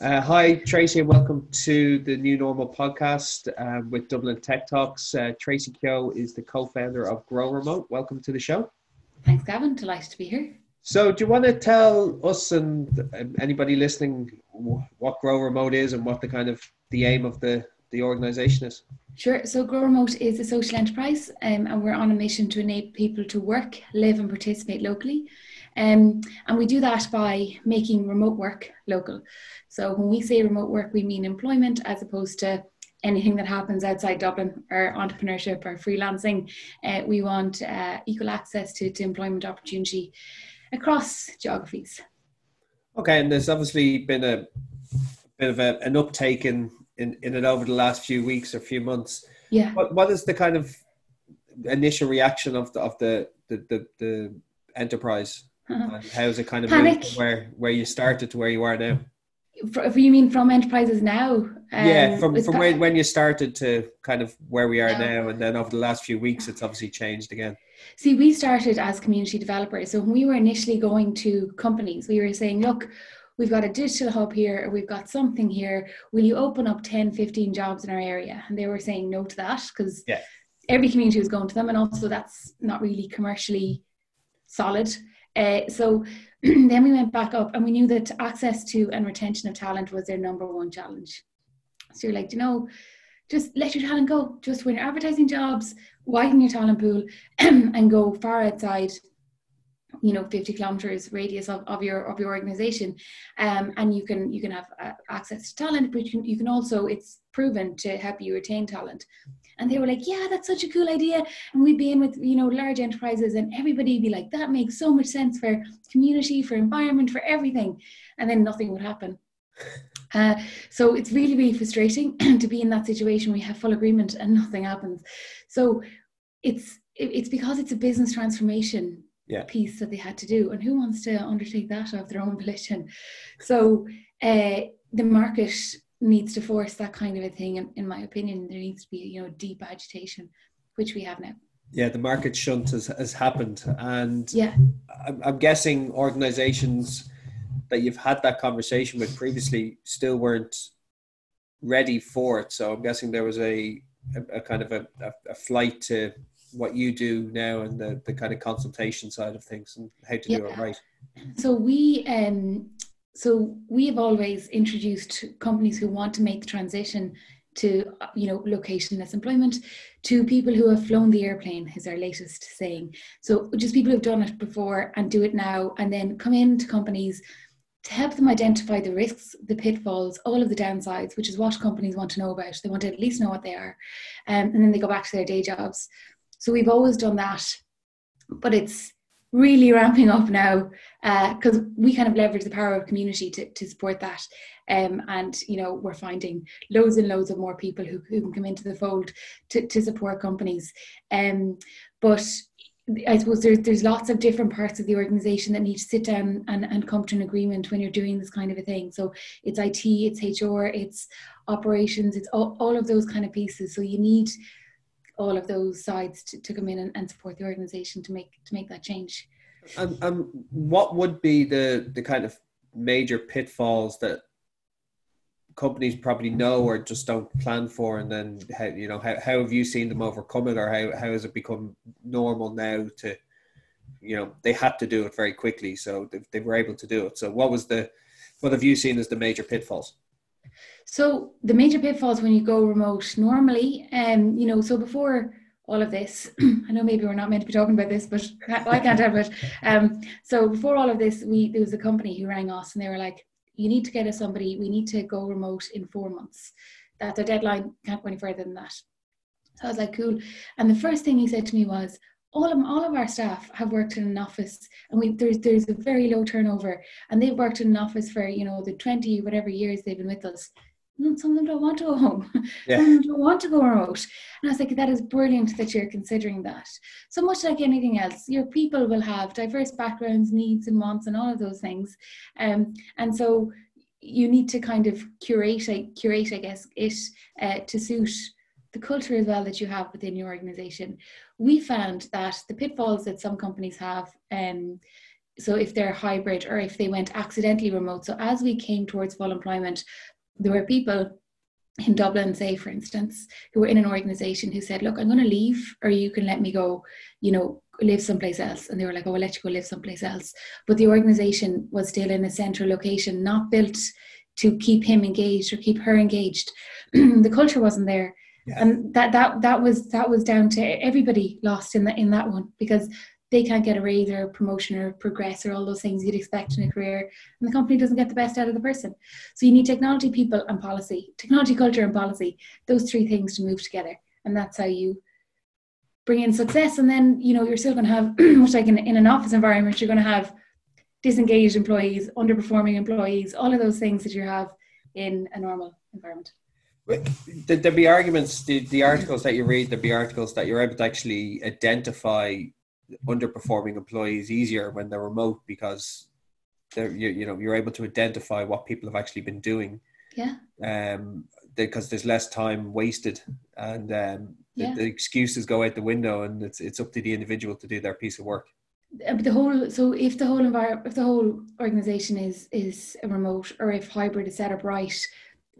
Uh, hi, Tracy, and welcome to the New Normal podcast uh, with Dublin Tech Talks. Uh, Tracy Keogh is the co founder of Grow Remote. Welcome to the show. Thanks, Gavin. Delighted to be here. So, do you want to tell us and anybody listening what Grow Remote is and what the kind of the aim of the, the organization is? Sure. So, Grow Remote is a social enterprise, um, and we're on a mission to enable people to work, live, and participate locally. Um, and we do that by making remote work local. So when we say remote work, we mean employment as opposed to anything that happens outside Dublin or entrepreneurship or freelancing. Uh, we want uh, equal access to, to employment opportunity across geographies. Okay, and there's obviously been a bit of a, an uptake in, in, in it over the last few weeks or few months. Yeah. What, what is the kind of initial reaction of the, of the, the, the, the enterprise? How's it kind of Panic. where where you started to where you are now? For, you mean from enterprises now? Um, yeah, from from when, when you started to kind of where we are now, and then over the last few weeks, it's obviously changed again. See, we started as community developers. So when we were initially going to companies, we were saying, look, we've got a digital hub here, we've got something here. Will you open up 10, 15 jobs in our area? And they were saying no to that because yeah. every community was going to them, and also that's not really commercially solid. Uh, so then we went back up and we knew that access to and retention of talent was their number one challenge. So you're like, you know, just let your talent go. Just when you're advertising jobs, widen your talent pool and go far outside you know 50 kilometers radius of, of your of your organization um, and you can you can have uh, access to talent but you can you can also it's proven to help you retain talent and they were like yeah that's such a cool idea and we'd be in with you know large enterprises and everybody would be like that makes so much sense for community for environment for everything and then nothing would happen uh, so it's really really frustrating to be in that situation we have full agreement and nothing happens so it's it's because it's a business transformation yeah. piece that they had to do. And who wants to undertake that of their own volition? So uh, the market needs to force that kind of a thing. In, in my opinion, there needs to be you know deep agitation, which we have now. Yeah, the market shunt has, has happened, and yeah, I'm, I'm guessing organisations that you've had that conversation with previously still weren't ready for it. So I'm guessing there was a a, a kind of a, a, a, flight to what you do now and the, the kind of consultation side of things and how to yeah. do it right so we um so we have always introduced companies who want to make the transition to you know locationless employment to people who have flown the airplane is our latest saying so just people who've done it before and do it now and then come into companies to help them identify the risks, the pitfalls, all of the downsides, which is what companies want to know about. They want to at least know what they are. Um, and then they go back to their day jobs. So we've always done that, but it's really ramping up now because uh, we kind of leverage the power of community to, to support that. Um, and you know we're finding loads and loads of more people who, who can come into the fold to, to support companies. Um, but I suppose there's there's lots of different parts of the organization that need to sit down and, and come to an agreement when you're doing this kind of a thing. So it's IT, it's HR, it's operations, it's all, all of those kind of pieces. So you need all of those sides to, to come in and, and support the organization to make to make that change. Um, um, what would be the the kind of major pitfalls that companies probably know or just don't plan for? And then how you know how, how have you seen them overcome it or how, how has it become normal now to you know they had to do it very quickly so they, they were able to do it. So what was the what have you seen as the major pitfalls so the major pitfalls when you go remote normally, um, you know, so before all of this, I know maybe we're not meant to be talking about this, but I can't help it. Um, so before all of this, we there was a company who rang us and they were like, "You need to get us somebody. We need to go remote in four months. That's our deadline. Can't go any further than that." So I was like, "Cool." And the first thing he said to me was, all of all of our staff have worked in an office and we there's there's a very low turnover and they've worked in an office for you know the 20 whatever years they've been with us some of them don't want to go home. Yeah. Some of them don't want to go remote. And I was like, that is brilliant that you're considering that. So much like anything else, your people will have diverse backgrounds, needs, and wants, and all of those things. Um, and so you need to kind of curate, curate, I guess, it uh, to suit the culture as well that you have within your organization. We found that the pitfalls that some companies have. Um, so if they're hybrid or if they went accidentally remote. So as we came towards full employment, there were people in Dublin, say, for instance, who were in an organization who said, Look, I'm going to leave, or you can let me go, you know, live someplace else. And they were like, Oh, I'll let you go live someplace else. But the organization was still in a central location, not built to keep him engaged or keep her engaged. the culture wasn't there. Yeah. And that that that was that was down to everybody lost in that in that one because they can't get a raise or a promotion or progress or all those things you'd expect in a career and the company doesn't get the best out of the person so you need technology people and policy technology culture and policy those three things to move together and that's how you bring in success and then you know you're still going to have much like in, in an office environment you're going to have disengaged employees underperforming employees all of those things that you have in a normal environment There'd be arguments, the, the articles that you read, there'd be articles that you're able to actually identify underperforming employees easier when they're remote because they're you, you know you're able to identify what people have actually been doing. Yeah. Um because there's less time wasted and um the, yeah. the, excuses go out the window and it's it's up to the individual to do their piece of work. Uh, the whole so if the whole environment if the whole organization is is remote or if hybrid is set up right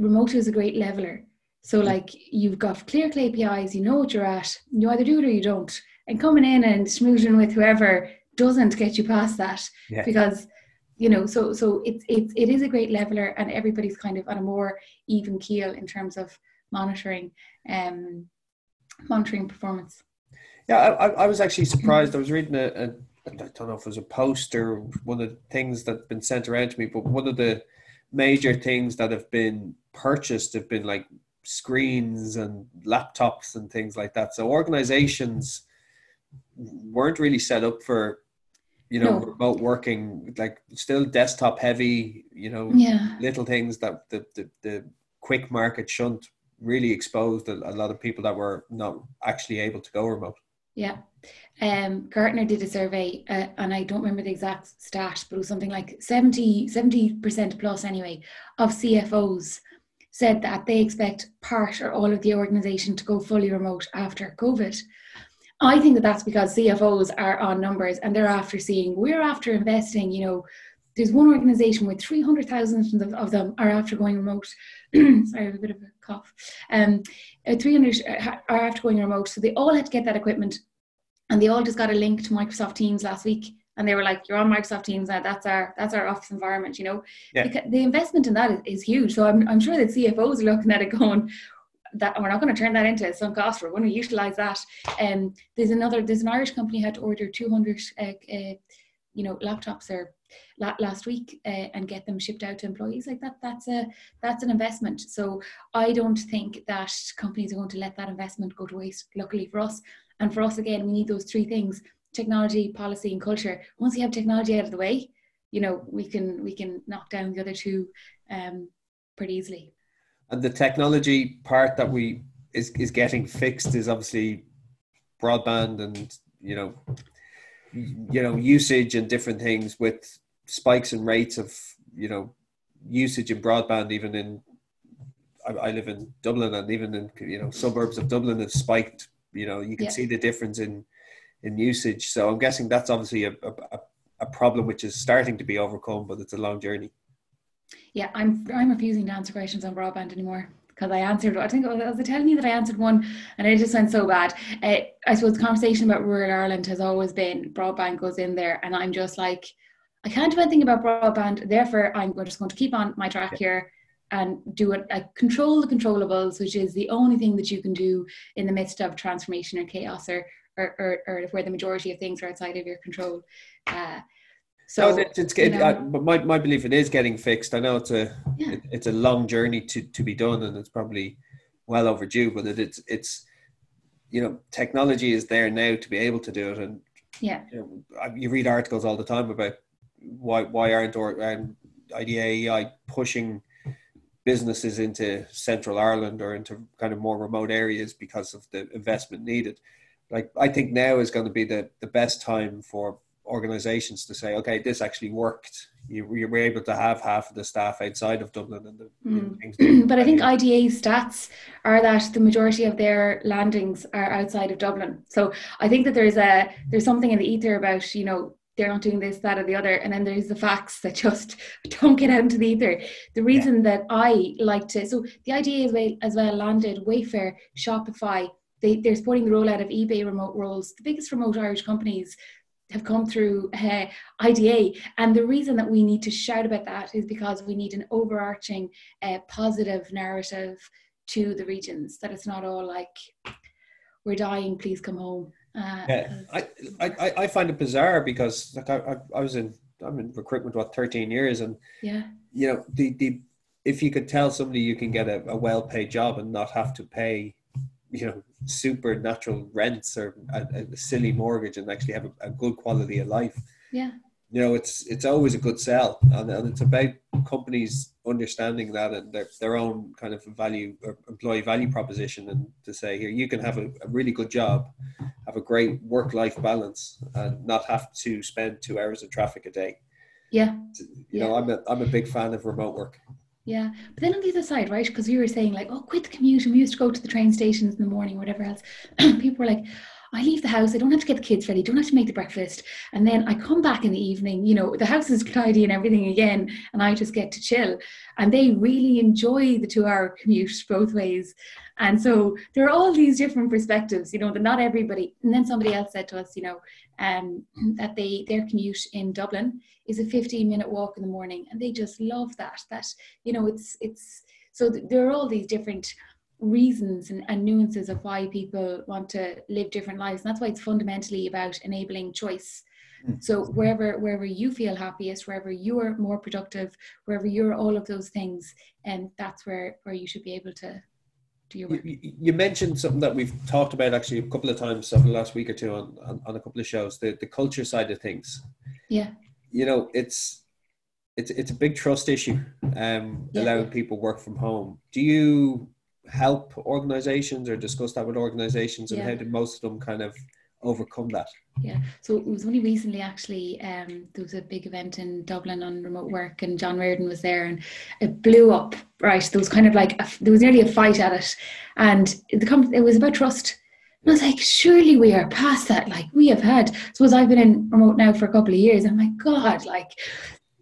remote is a great leveler. So like you've got clear KPIs you know what you're at you either do it or you don't. And coming in and schmoozing with whoever doesn't get you past that yeah. because you know so so it's it's it is a great leveler and everybody's kind of on a more even keel in terms of monitoring um monitoring performance. Yeah i, I was actually surprised. I was reading a, a I don't know if it was a post or one of the things that's been sent around to me, but one of the major things that have been purchased have been like screens and laptops and things like that. So organizations weren't really set up for you know no. remote working like still desktop heavy you know yeah. little things that the, the, the quick market shunt really exposed a, a, lot of people that were not actually able to go remote yeah um, Gartner did a survey uh, and I don't remember the exact stat but it was something like 70 70% plus anyway of CFOs said that they expect part or all of the organization to go fully remote after COVID I think that that's because CFOs are on numbers and they're after seeing, we're after investing, you know, there's one organization with 300,000 of, them are after going remote. Sorry, I have a bit of a cough. Um, uh, 300 uh, are after going remote. So they all had to get that equipment and they all just got a link to Microsoft Teams last week. And they were like, "You're on Microsoft Teams now. That's our that's our office environment." You know, yeah. the, the investment in that is, is huge. So I'm I'm sure that CFOs are looking at it going, that we're not going to turn that into some cost. We're going to utilize that. And um, there's another. There's an Irish company had to order 200, uh, uh, you know, laptops or last week uh, and get them shipped out to employees like that. That's a that's an investment. So I don't think that companies are going to let that investment go to waste. Luckily for us, and for us again, we need those three things: technology, policy, and culture. Once you have technology out of the way, you know we can we can knock down the other two um, pretty easily and the technology part that we is is getting fixed is obviously broadband and you know you know usage and different things with spikes and rates of you know usage in broadband even in I, I live in Dublin and even in you know suburbs of Dublin have spiked you know you can yeah. see the difference in in usage so I'm guessing that's obviously a, a, a problem which is starting to be overcome but it's a long journey yeah, I'm I'm refusing to answer questions on broadband anymore because I answered. I think was I telling you that I answered one, and it just went so bad. Uh, I suppose the conversation about rural Ireland has always been broadband goes in there, and I'm just like, I can't do anything about broadband. Therefore, I'm just going to keep on my track here and do it. I control the controllables, which is the only thing that you can do in the midst of transformation or chaos, or or, or, or where the majority of things are outside of your control. Uh, so no, it's, it's you know, I, but my, my belief it is getting fixed. I know it's a yeah. it, it's a long journey to, to be done, and it's probably well overdue. But it, it's it's you know technology is there now to be able to do it, and yeah, you, know, you read articles all the time about why why aren't or um, IDA pushing businesses into Central Ireland or into kind of more remote areas because of the investment needed. Like I think now is going to be the the best time for organizations to say, okay, this actually worked. You, you were able to have half of the staff outside of Dublin and the mm. But I think IDA stats are that the majority of their landings are outside of Dublin. So I think that there's a there's something in the ether about you know they're not doing this, that, or the other. And then there's the facts that just don't get out into the ether. The reason yeah. that I like to, so the idea as well, as well landed Wayfair, Shopify, they, they're supporting the rollout of eBay remote roles. The biggest remote Irish companies have come through uh, IDA. And the reason that we need to shout about that is because we need an overarching uh, positive narrative to the regions, that it's not all like, we're dying, please come home. Uh, yeah, I, I, I find it bizarre because like I, I, I was in I'm in recruitment what 13 years and yeah. you know the the if you could tell somebody you can get a, a well paid job and not have to pay you know supernatural rents or a, a silly mortgage and actually have a, a, good quality of life yeah. you know it's it's always a good sell. And, and it's about companies understanding that and their, their own kind of value or employee value proposition and to say here you can have a, a really good job have a great work life balance and not have to spend two hours of traffic a day yeah you yeah. know i'm a, I'm a big fan of remote work yeah. But then on the other side, right? Because you were saying like, oh, quit the commute and we used to go to the train stations in the morning, whatever else. People were like, I leave the house, I don't have to get the kids ready, don't have to make the breakfast. And then I come back in the evening, you know, the house is tidy and everything again, and I just get to chill. And they really enjoy the two hour commute both ways. And so there are all these different perspectives, you know, that not everybody. And then somebody else said to us, you know, um, that they their commute in Dublin is a 15 minute walk in the morning, and they just love that. That you know, it's it's so there are all these different reasons and, and nuances of why people want to live different lives. And that's why it's fundamentally about enabling choice. Hmm. So wherever wherever you feel happiest, wherever you're more productive, wherever you're all of those things, and that's where where you should be able to do your work. you, you, mentioned something that we've talked about actually a couple of times over the last week or two on, on, on, a couple of shows the, the culture side of things yeah you know it's it's it's a big trust issue um yeah. allowing people work from home do you help organizations or discuss that with organizations and yeah. how did most of them kind of overcome that yeah so it was only recently actually um there was a big event in dublin on remote work and john reardon was there and it blew up right there was kind of like a, there was nearly a fight at it and the it was about trust and I was like, surely we are past that. Like we have had, suppose I've been in remote now for a couple of years. I'm like, God, like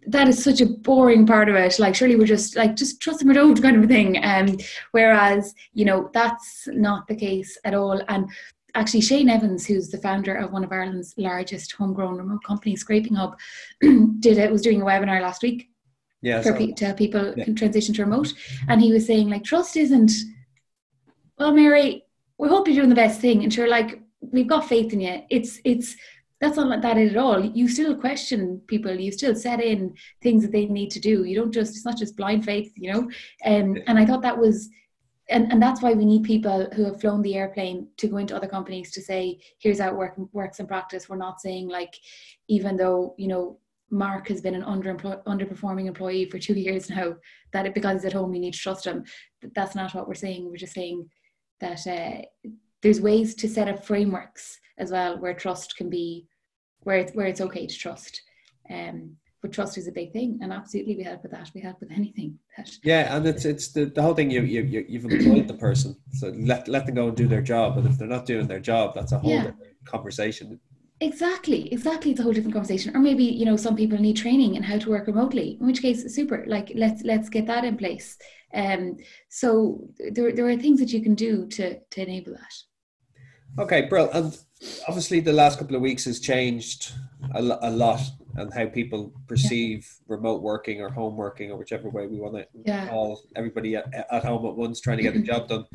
that is such a boring part of it. Like, surely we're just like, just trust them or don't kind of a thing. Um, whereas, you know, that's not the case at all. And actually Shane Evans, who's the founder of one of Ireland's largest homegrown remote companies, Scrapinghub, did it was doing a webinar last week. Yeah, for pe- to help people yeah. transition to remote, and he was saying like trust isn't. Well, Mary, we hope you're doing the best thing, and sure, like we've got faith in you. It's it's that's not that at all. You still question people. You still set in things that they need to do. You don't just it's not just blind faith, you know. And um, and I thought that was and, and that's why we need people who have flown the airplane to go into other companies to say, here's how it work, works in practice. We're not saying like, even though, you know, Mark has been an under underperforming employee for two years now, that it, because he's at home, we need to trust him. That's not what we're saying. We're just saying that uh, there's ways to set up frameworks as well where trust can be, where it's, where it's okay to trust. Um, but trust is a big thing and absolutely we help with that. We help with anything that, yeah and it's it's the, the whole thing you, you, you you've employed the person. So let, let them go and do their job. But if they're not doing their job that's a whole yeah. conversation. Exactly exactly. It's a whole different conversation. Or maybe you know some people need training in how to work remotely in which case super. Like let's let's get that in place. Um so there, there are things that you can do to to enable that okay bro and obviously the last couple of weeks has changed a, a lot and how people perceive yeah. remote working or home working or whichever way we want to yeah. call everybody at, at, home at once trying to get the mm-hmm. job done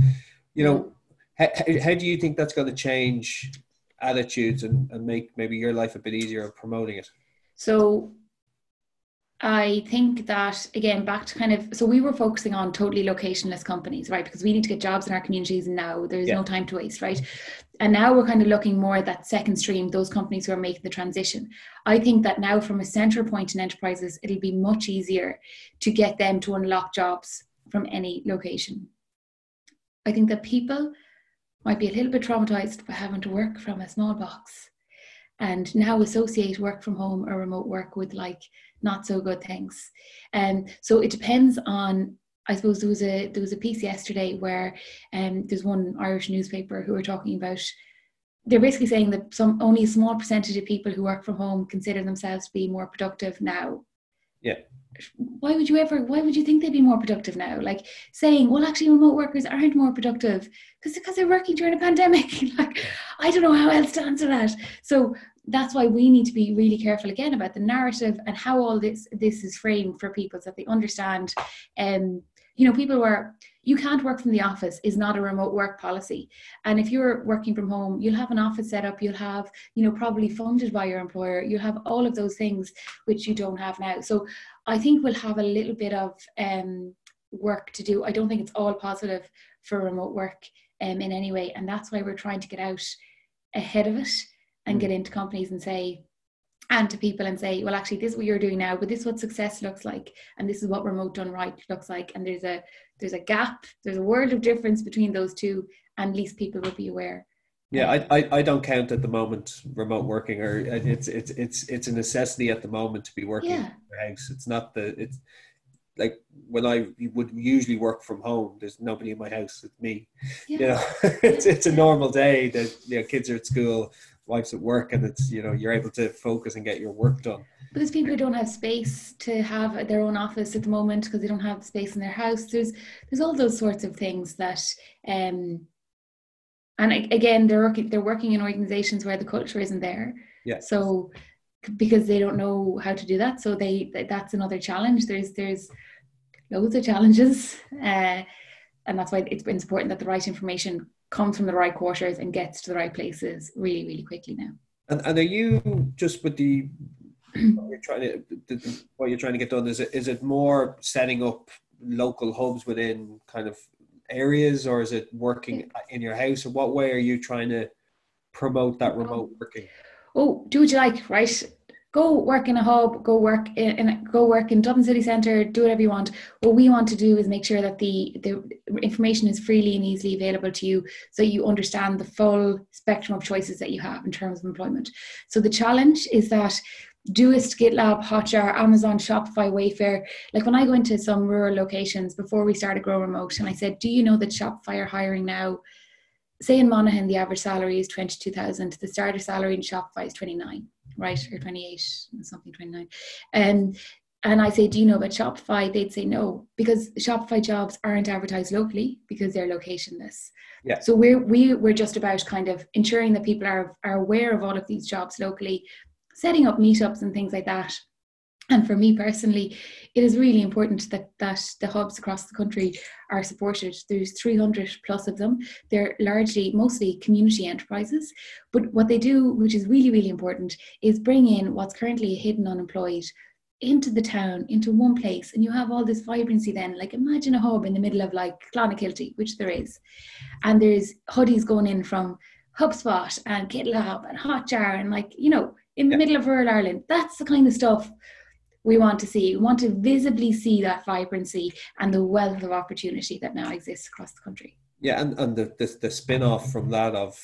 you know how, how do you think that's going to change attitudes and, and make maybe your life a bit easier of promoting it so I think that again, back to kind of so we were focusing on totally locationless companies, right? Because we need to get jobs in our communities now. There's yeah. no time to waste, right? And now we're kind of looking more at that second stream, those companies who are making the transition. I think that now, from a center point in enterprises, it'll be much easier to get them to unlock jobs from any location. I think that people might be a little bit traumatized by having to work from a small box and now associate work from home or remote work with like not so good things. And um, so it depends on I suppose there was a there was a piece yesterday where um, there's one Irish newspaper who were talking about they're basically saying that some only a small percentage of people who work from home consider themselves to be more productive now. Yeah. Why would you ever? Why would you think they'd be more productive now? Like saying, well, actually, remote workers aren't more productive because because they're working during a pandemic. like, I don't know how else to answer that. So that's why we need to be really careful again about the narrative and how all this this is framed for people so that they understand. Um, you know, people were you can't work from the office is not a remote work policy. And if you're working from home you'll have an office set up you'll have you know probably funded by your employer you'll have all of those things which you don't have now. So i think we'll have a little bit of um, work to do. I don't think it's all positive for remote work um, in any way. And that's why we're trying to get out ahead of it and get mm. into companies and say and to people and say, well, actually, this is what you're doing now, but this is what success looks like, and this is what remote done right looks like. And there's a there's a gap, there's a world of difference between those two, and at least people will be aware. Yeah, I, I, I don't count at the moment remote working, or uh, it's it's it's it's a necessity at the moment to be working yeah. in your house. It's not the it's like when I would usually work from home, there's nobody in my house. It's me. Yeah. You know, it's it's a normal day that you know kids are at school wife's at work and it's you know you're able to focus and get your work done. Because people who don't have space to have their own office at the moment because they don't have space in their house. There's there's all those sorts of things that um and again they're working they're working in organizations where the culture isn't there. Yeah so because they don't know how to do that. So they that's another challenge. There's there's loads of challenges uh, and that's why it's, it's important that the right information comes from the right quarters and gets to the right places really, really quickly now. And, and are you just with the what you're trying to the, what you're trying to get done? Is it is it more setting up local hubs within kind of areas, or is it working in your house? Or what way are you trying to promote that um, remote working? Oh, do what you like, right? Go work in a hub, go work in, in, go work in Dublin City Centre, do whatever you want. What we want to do is make sure that the the information is freely and easily available to you, so you understand the full spectrum of choices that you have in terms of employment. So the challenge is that Doist, GitLab, Hotjar, Amazon, Shopify, Wayfair. Like when I go into some rural locations before we started Grow Remote, and I said, "Do you know that Shopify are hiring now?" Say in Monaghan, the average salary is twenty two thousand. The starter salary in Shopify is twenty nine right or 28 something 29 and and I say, do you know about Shopify? They'd say no, because Shopify jobs aren't advertised locally because they're locationless. Yeah. So we're we, we're just about kind of ensuring that people are are aware of all of these jobs locally, setting up meetups and things like that, and for me personally, it is really important that that the hubs across the country are supported. There's 300 plus of them. They're largely, mostly community enterprises. But what they do, which is really, really important, is bring in what's currently hidden unemployed into the town, into one place, and you have all this vibrancy then. Like imagine a hub in the middle of like Clonakilty, which there is. And there's hoodies going in from HubSpot and GitLab and Hotjar and like, you know, in the yeah. middle of rural Ireland. That's the kind of stuff we want to see. We want to visibly see that vibrancy and the wealth of opportunity that now exists across the country. Yeah, and, and the, the, the spin off from that of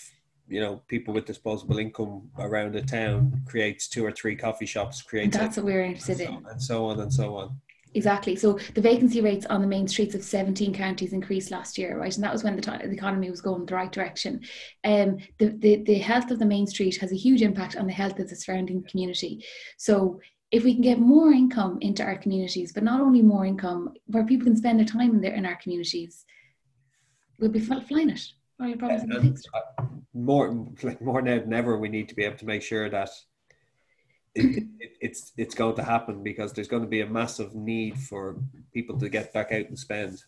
you know people with disposable income around the town creates two or three coffee shops creates that's what we're interested and so, in. and so on and so on. Exactly. So the vacancy rates on the main streets of 17 counties increased last year right? And that was when the, the economy was going the right direction. Um the, the the health of the main street has a huge impact on the health of the surrounding community. So if we can get more income into our communities, but not only more income, where people can spend their time in, there, in our communities, we'll be flying it. All your problems will be fixed. Uh, more, like more now than ever, we need to be able to make sure that it, it, it's it's going to happen because there's going to be a massive need for people to get back out and spend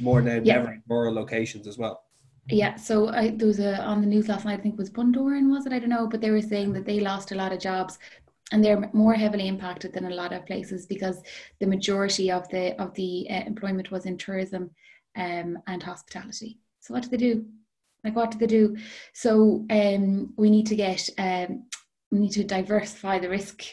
more now than yeah. ever in rural locations as well. Yeah, so I, there was a on the news last night. I think it was Bundoran, was it? I don't know, but they were saying that they lost a lot of jobs and they're more heavily impacted than a lot of places because the majority of the of the uh, employment was in tourism um, and hospitality. So what do they do? Like what do they do? So um, we need to get um, we need to diversify the risk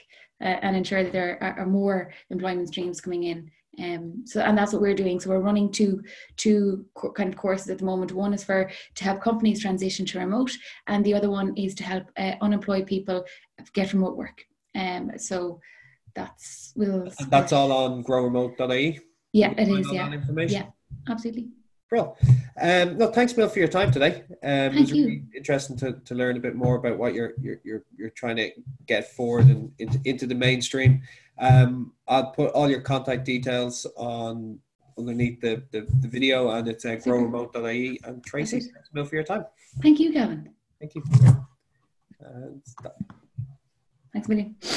uh, and ensure that there are, are, more employment streams coming in. Um, so and that's what we're doing. So we're running two two co- kind of courses at the moment. One is for to help companies transition to remote, and the other one is to help uh, unemployed people get remote work. Um, so that's we'll. And that's all on growremote.ie. Yeah, it is. Yeah, yeah, absolutely. Bro, um, no, thanks, Bill, for your time today. Um, Thank it was you. really interesting to, to learn a bit more about what you're you're you're, you're trying to get forward and into, into the mainstream. Um, I'll put all your contact details on underneath the, the, the video, and it's uh, growremote.ie. And Tracy, thanks, Bill, for your time. Thank you, Gavin. Thank you. And stop. Thanks million.